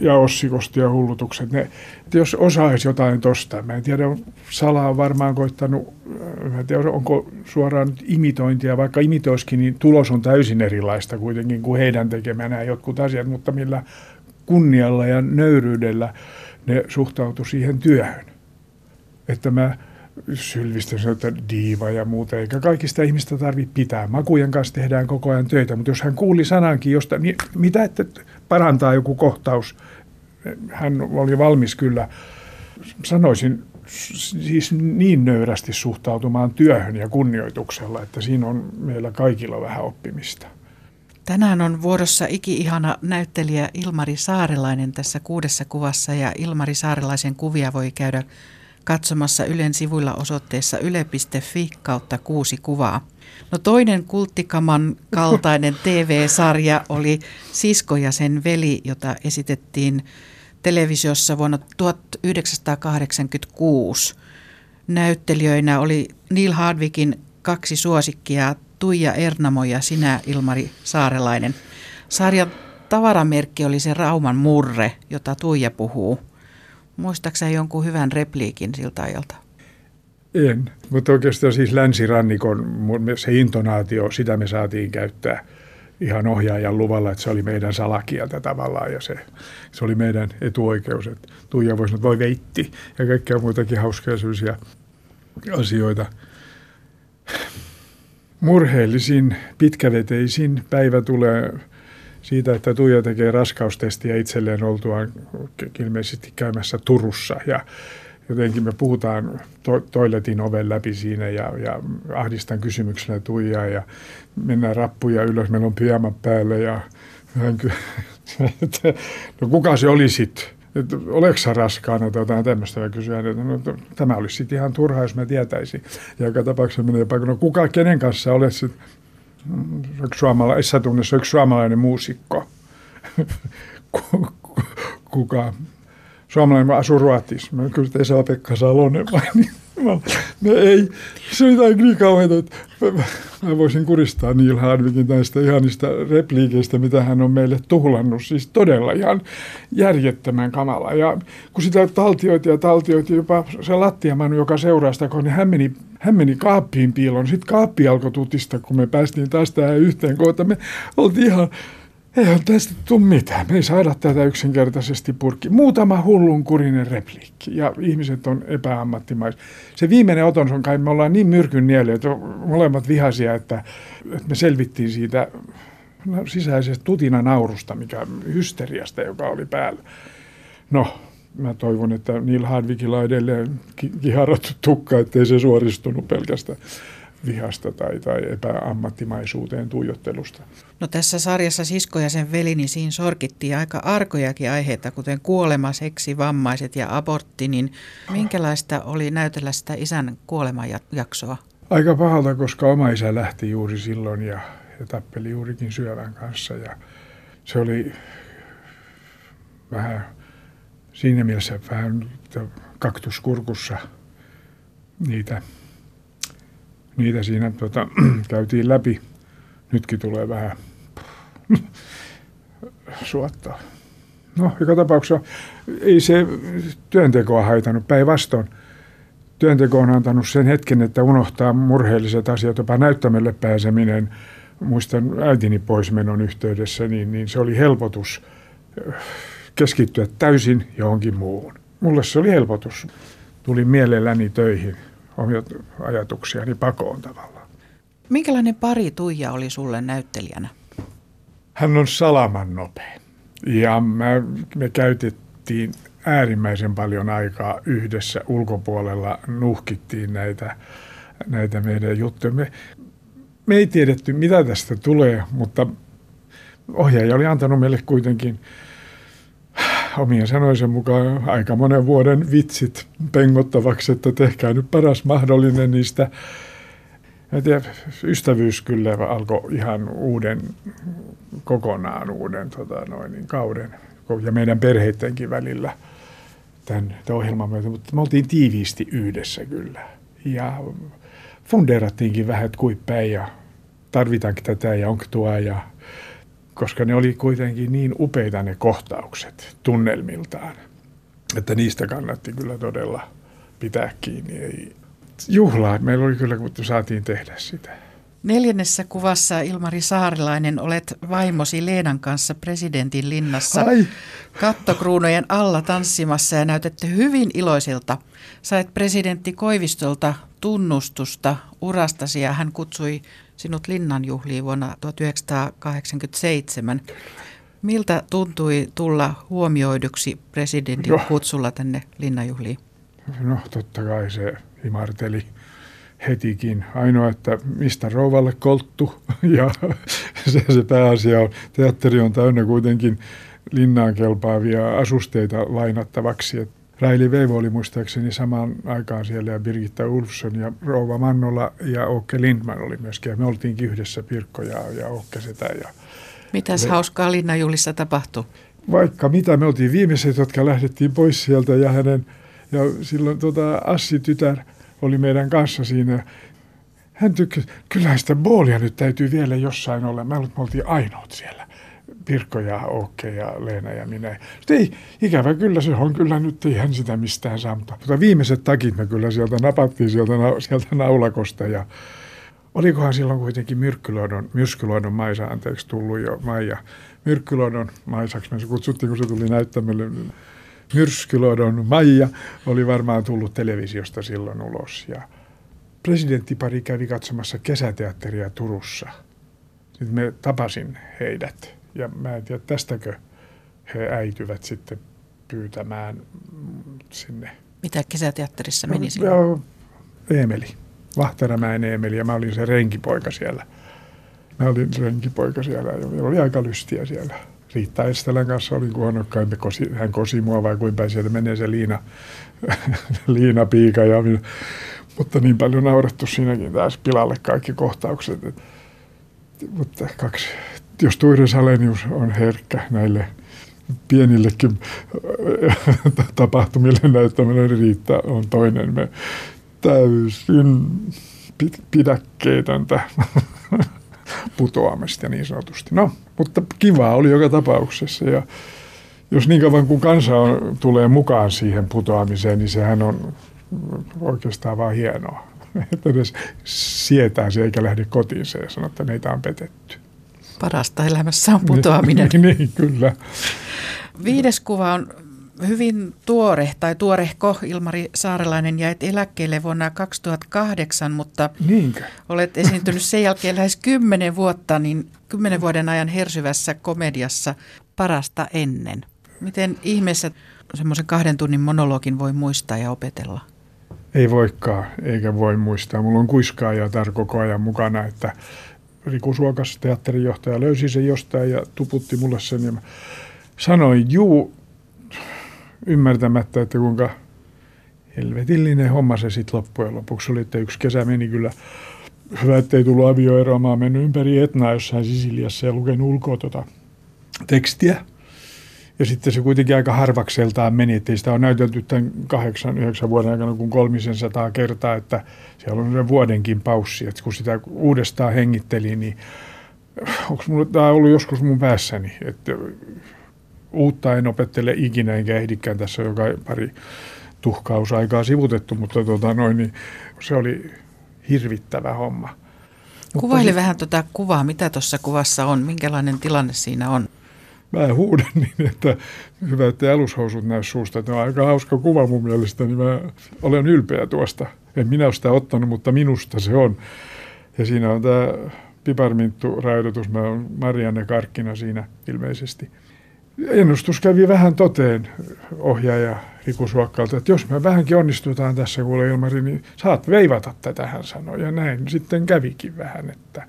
ja Ossi Kosti ja Hullutukset. Ne, jos osaisi jotain tosta, mä en tiedä, Sala on varmaan koittanut, mä en tiedä onko suoraan imitointia, vaikka imitoiskin, niin tulos on täysin erilaista kuitenkin kuin heidän tekemänään jotkut asiat, mutta millä kunnialla ja nöyryydellä ne suhtautu siihen työhön. Että mä sylvistä että diiva ja muuta, eikä kaikista ihmistä tarvitse pitää. Makujen kanssa tehdään koko ajan töitä, mutta jos hän kuuli sanankin, josta, niin mitä, että parantaa joku kohtaus, hän oli valmis kyllä, sanoisin, siis niin nöyrästi suhtautumaan työhön ja kunnioituksella, että siinä on meillä kaikilla vähän oppimista. Tänään on vuorossa iki-ihana näyttelijä Ilmari Saarelainen tässä kuudessa kuvassa ja Ilmari Saarelaisen kuvia voi käydä katsomassa Ylen sivuilla osoitteessa yle.fi kautta kuusi kuvaa. No toinen kulttikaman kaltainen TV-sarja oli Sisko ja sen veli, jota esitettiin televisiossa vuonna 1986. Näyttelijöinä oli Neil Hardwickin kaksi suosikkia, Tuija Ernamo ja sinä Ilmari Saarelainen. Sarjan tavaramerkki oli se Rauman murre, jota Tuija puhuu. Muistaakseni jonkun hyvän repliikin siltä ajalta? En, mutta oikeastaan siis länsirannikon se intonaatio, sitä me saatiin käyttää ihan ohjaajan luvalla, että se oli meidän salakieltä tavallaan ja se, se oli meidän etuoikeus, että Tuija voisi sanoa, voi veitti ja kaikkea muitakin hauskoja asioita. Murheellisin, pitkäveteisin päivä tulee siitä, että Tuija tekee raskaustestiä itselleen oltuaan ilmeisesti käymässä Turussa ja jotenkin me puhutaan to- toiletin oven läpi siinä ja, ja ahdistan kysymyksellä Tuijaa ja mennään rappuja ylös, meillä on pyjama päällä ja no kuka se oli sitten? että sä raskaana tai jotain tämmöistä ja kysyä, että no, tämä olisi sitten ihan turhaa, jos mä tietäisin. Ja joka tapauksessa menee paikka, no kuka, kenen kanssa olet sitten? Yksi suomalainen, tunnissa yksi suomalainen muusikko. Kuka? Suomalainen asuu Ruotsissa. Mä kyllä Esa-Pekka Salonen vai niin. Mä, ei, se on jotain niin kauheita, että mä voisin kuristaa Neil Hardwickin näistä ihanista repliikeistä, mitä hän on meille tuhlannut. Siis todella ihan järjettömän kamala. Ja kun sitä taltioiti ja taltioiti jopa se lattiamanu, joka seuraa sitä, niin hän meni, hän meni kaappiin piiloon. Sitten kaappi alkoi tutista, kun me päästiin taas tähän yhteen kohtaan. Me oltiin ihan ei tästä tule mitään. Me ei saada tätä yksinkertaisesti purkki. Muutama hullun kurinen repliikki ja ihmiset on epäammattimaisia. Se viimeinen oton on kai, me ollaan niin myrkyn nieliä, että molemmat vihaisia, että, että me selvittiin siitä no, sisäisestä tutina naurusta, mikä hysteriasta, joka oli päällä. No, mä toivon, että Neil Hardwickilla on edelleen kiharattu tukka, ettei se suoristunut pelkästään vihasta tai, tai epäammattimaisuuteen tuijottelusta. No tässä sarjassa Sisko ja sen veli, niin siinä sorkittiin aika arkojakin aiheita, kuten kuolema, seksi, vammaiset ja abortti, niin minkälaista oli näytellä sitä isän kuolemajaksoa? Aika pahalta, koska oma isä lähti juuri silloin ja, ja tappeli juurikin syövän kanssa ja se oli vähän siinä mielessä vähän kaktuskurkussa niitä niitä siinä tota, käytiin läpi. Nytkin tulee vähän suottaa. No, joka tapauksessa ei se työntekoa haitannut päinvastoin. työnteko on antanut sen hetken, että unohtaa murheelliset asiat, jopa näyttämölle pääseminen. Muistan äitini poismenon yhteydessä, niin, niin se oli helpotus keskittyä täysin johonkin muuhun. Mulle se oli helpotus. Tulin mielelläni töihin omia ajatuksiani pakoon tavallaan. Minkälainen pari Tuija oli sulle näyttelijänä? Hän on salaman nopea. Ja mä, me käytettiin äärimmäisen paljon aikaa yhdessä ulkopuolella, nuhkittiin näitä, näitä meidän juttuja. Me, me ei tiedetty, mitä tästä tulee, mutta ohjaaja oli antanut meille kuitenkin omien sanoisen mukaan aika monen vuoden vitsit pengottavaksi, että tehkää nyt paras mahdollinen niistä. Ja tiedä, ystävyys kyllä alkoi ihan uuden, kokonaan uuden tota noin, niin kauden ja meidän perheidenkin välillä tämän, tämän ohjelman myötä, mutta me oltiin tiiviisti yhdessä kyllä. Ja fundeerattiinkin vähän, että kuin päin ja tarvitaanko tätä ja onko tuo ja koska ne oli kuitenkin niin upeita ne kohtaukset tunnelmiltaan, että niistä kannatti kyllä todella pitää kiinni. Ei. Juhlaa, meillä oli kyllä, kun saatiin tehdä sitä. Neljännessä kuvassa Ilmari Saarilainen olet vaimosi Leenan kanssa presidentin linnassa Ai. kattokruunojen alla tanssimassa ja näytätte hyvin iloisilta. Sait presidentti Koivistolta tunnustusta urastasi ja hän kutsui sinut linnanjuhliin vuonna 1987. Miltä tuntui tulla huomioiduksi presidentin no. kutsulla tänne linnanjuhliin? No totta kai se imarteli hetikin. Ainoa, että mistä rouvalle kolttu ja se, se pääasia on. Teatteri on täynnä kuitenkin linnaan kelpaavia asusteita lainattavaksi. Raili Veivo oli muistaakseni samaan aikaan siellä ja Birgitta Ulfsson ja Rouva Mannola ja Okke Lindman oli myöskin. Ja me oltiinkin yhdessä Pirkko ja, ja Okke sitä. Ja Mitäs Le- hauskaa linnanjuhlissa tapahtui? Vaikka mitä, me oltiin viimeiset, jotka lähdettiin pois sieltä ja hänen, ja silloin tota, Assi-tytär oli meidän kanssa siinä. Hän tykkäsi, kyllähän sitä boolia nyt täytyy vielä jossain olla. Me oltiin ainoat siellä. Pirkko ja Okke ja Leena ja minä. Sitten ei, ikävä kyllä se on kyllä nyt, ei hän sitä mistään saa. Mutta, mutta viimeiset takit me kyllä sieltä napattiin sieltä, sieltä naulakosta ja olikohan silloin kuitenkin Myrkkyluodon, Myrskyluodon Maisa, anteeksi, tullut jo Maija. Myrkkyluodon Maisaksi me se kutsuttiin, kun se tuli näyttämölle. Myrskyluodon Maija oli varmaan tullut televisiosta silloin ulos ja presidenttipari kävi katsomassa kesäteatteria Turussa. Sitten me tapasin heidät ja mä en tiedä, tästäkö he äityvät sitten pyytämään sinne. Mitä kesäteatterissa meni no, silloin? Eemeli, Vahteramäen Eemeli ja mä olin se renkipoika siellä. Mä olin renkipoika siellä ja meillä oli aika lystiä siellä. Riitta Estelän kanssa oli huonokkain, kosi, hän kosi mua vai kuinka sieltä menee se liina, liina piika. Ja minä, mutta niin paljon naurettu siinäkin taas pilalle kaikki kohtaukset. Et, mutta kaksi jos Tuire Salenius on herkkä näille pienillekin tapahtumille näyttäminen Riitta on toinen. Me täysin pidäkkeetöntä putoamista niin sanotusti. No, mutta kivaa oli joka tapauksessa ja jos niin kauan kuin kansa on, tulee mukaan siihen putoamiseen, niin sehän on oikeastaan vaan hienoa. Että ne sietää se eikä lähde kotiin se ja sanoo, että meitä on petetty. Parasta elämässä on putoaminen. niin, niin, kyllä. Viides kuva on hyvin tuore tai tuorehko Ilmari Saarelainen jäit eläkkeelle vuonna 2008, mutta Niinkö? olet esiintynyt sen jälkeen lähes kymmenen vuotta, niin kymmenen vuoden ajan hersyvässä komediassa Parasta ennen. Miten ihmeessä semmoisen kahden tunnin monologin voi muistaa ja opetella? Ei voikaan, eikä voi muistaa. Mulla on kuiskaa ja koko ajan mukana, että Riku Suokas, teatterijohtaja, löysi sen jostain ja tuputti mulle sen. Ja sanoin, juu, ymmärtämättä, että kuinka helvetillinen homma se sitten loppujen lopuksi oli, että yksi kesä meni kyllä hyvä, ettei tullut avioeroa. Mä oon mennyt ympäri Etnaa jossain Sisiliassa ja lukenut ulkoa tuota tekstiä. Ja sitten se kuitenkin aika harvakseltaan meni, ettei sitä ole näytelty tämän kahdeksan, yhdeksän vuoden aikana kuin kolmisen sataa kertaa, että siellä on vuodenkin paussi. Että kun sitä uudestaan hengitteli, niin onko mulla tämä ollut joskus mun päässäni, että uutta en opettele ikinä enkä ehdikään tässä joka pari tuhkausaikaa sivutettu, mutta tota noin, niin se oli hirvittävä homma. Kuvaile vähän tuota kuvaa, mitä tuossa kuvassa on, minkälainen tilanne siinä on? Mä huudan niin, että hyvä, että alushousut näy suusta. Tämä on aika hauska kuva mun mielestä, niin mä olen ylpeä tuosta. En minä ole sitä ottanut, mutta minusta se on. Ja siinä on tämä piparminttu-raidotus. Mä oon Marianne Karkkina siinä ilmeisesti. Ennustus kävi vähän toteen ohjaaja Riku Suokkalta, että jos me vähänkin onnistutaan tässä kuule Ilmari, niin saat veivata tätä, hän sanoi. Ja näin sitten kävikin vähän, että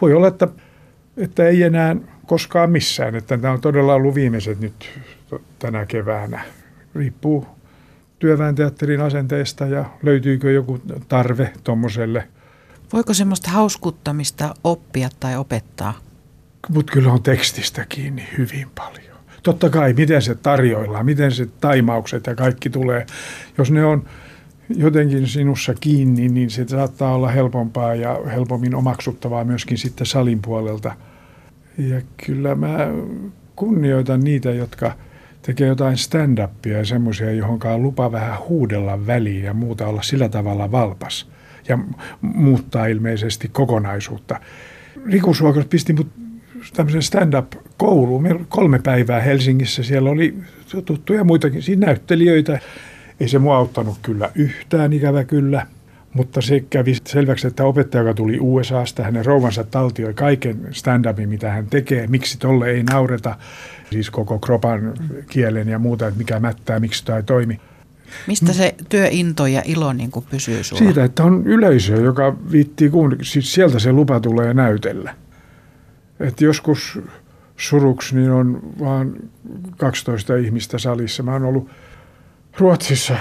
voi olla, että, että ei enää koskaan missään, että tämä on todella ollut viimeiset nyt tänä keväänä. Riippuu työväenteatterin asenteesta ja löytyykö joku tarve tuommoiselle. Voiko semmoista hauskuttamista oppia tai opettaa? Mutta kyllä on tekstistä kiinni hyvin paljon totta kai, miten se tarjoillaan, miten se taimaukset ja kaikki tulee. Jos ne on jotenkin sinussa kiinni, niin se saattaa olla helpompaa ja helpommin omaksuttavaa myöskin sitten salin puolelta. Ja kyllä mä kunnioitan niitä, jotka tekee jotain stand-upia ja semmoisia, johon on lupa vähän huudella väliin ja muuta olla sillä tavalla valpas ja muuttaa ilmeisesti kokonaisuutta. Riku Suokos pisti mut tämmöisen stand-up-kouluun. Meillä kolme päivää Helsingissä. Siellä oli tuttuja muitakin siinä näyttelijöitä. Ei se mua auttanut kyllä yhtään, ikävä kyllä. Mutta se kävi selväksi, että opettaja, joka tuli USAsta, hänen rouvansa taltioi kaiken stand-upin, mitä hän tekee. Miksi tolle ei naureta, siis koko kropan kielen ja muuta, että mikä mättää, miksi tämä ei toimi. Mistä se työinto ja ilo niin kuin pysyy sulla? Siitä, että on yleisö, joka viittii kuunnella. Siis sieltä se lupa tulee näytellä että joskus suruksi niin on vain 12 ihmistä salissa. Mä oon ollut Ruotsissa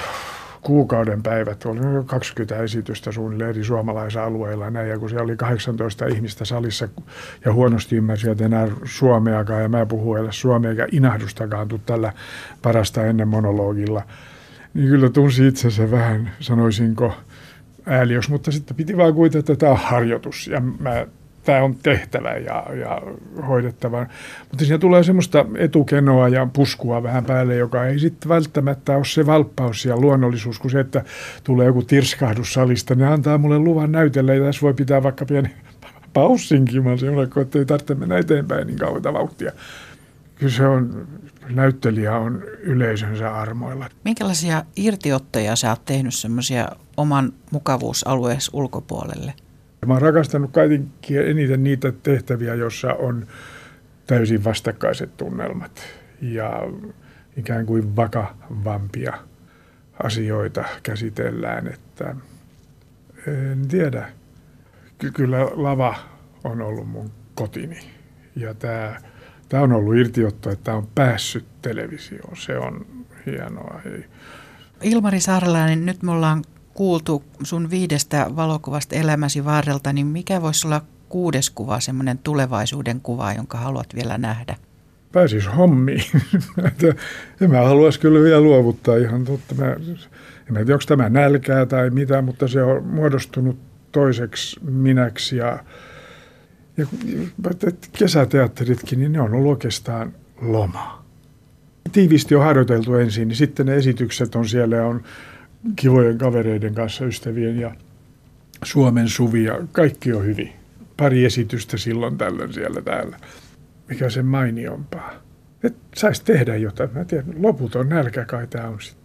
kuukauden päivät, oli 20 esitystä suunnilleen eri suomalaisalueilla näin, ja kun siellä oli 18 ihmistä salissa ja huonosti ymmärsivät enää suomeakaan, ja mä puhun edes suomea eikä inahdustakaan tuu tällä parasta ennen monologilla, niin kyllä tunsi itsensä vähän, sanoisinko, ääliös, mutta sitten piti vaan kuitenkin, että tämä on harjoitus, ja mä tämä on tehtävä ja, ja hoidettava. Mutta siinä tulee semmoista etukenoa ja puskua vähän päälle, joka ei sitten välttämättä ole se valppaus ja luonnollisuus, kun se, että tulee joku tirskahdus salista, ne antaa mulle luvan näytellä ja tässä voi pitää vaikka pieni paussinkin, mä semmoinen, että ei tarvitse mennä eteenpäin niin kauan vauhtia. Kyllä se on, näyttelijä on yleisönsä armoilla. Minkälaisia irtiottoja sä oot tehnyt semmoisia oman mukavuusalueesi ulkopuolelle? Mä oon rakastanut kaikkein eniten niitä tehtäviä, joissa on täysin vastakkaiset tunnelmat ja ikään kuin vakavampia asioita käsitellään, että en tiedä. Kyllä lava on ollut mun kotini ja tämä, tämä on ollut irtiotto, että on päässyt televisioon. Se on hienoa. Ilmari Saarelainen, nyt me ollaan kuultu sun viidestä valokuvasta elämäsi varrelta, niin mikä voisi olla kuudes kuva, semmoinen tulevaisuuden kuva, jonka haluat vielä nähdä? Pääsis hommiin. en mä haluaisi kyllä vielä luovuttaa ihan totta. Mä, en tiedä, onko tämä nälkää tai mitä, mutta se on muodostunut toiseksi minäksi. Ja, ja kesäteatteritkin, niin ne on ollut oikeastaan loma. Tiivisti on harjoiteltu ensin, niin sitten ne esitykset on siellä on kivojen kavereiden kanssa, ystävien ja Suomen suvi ja kaikki on hyvin. Pari esitystä silloin tällöin siellä täällä. Mikä se mainiompaa. Että saisi tehdä jotain. Mä tiedän, loputon nälkä kai tämä on sitten.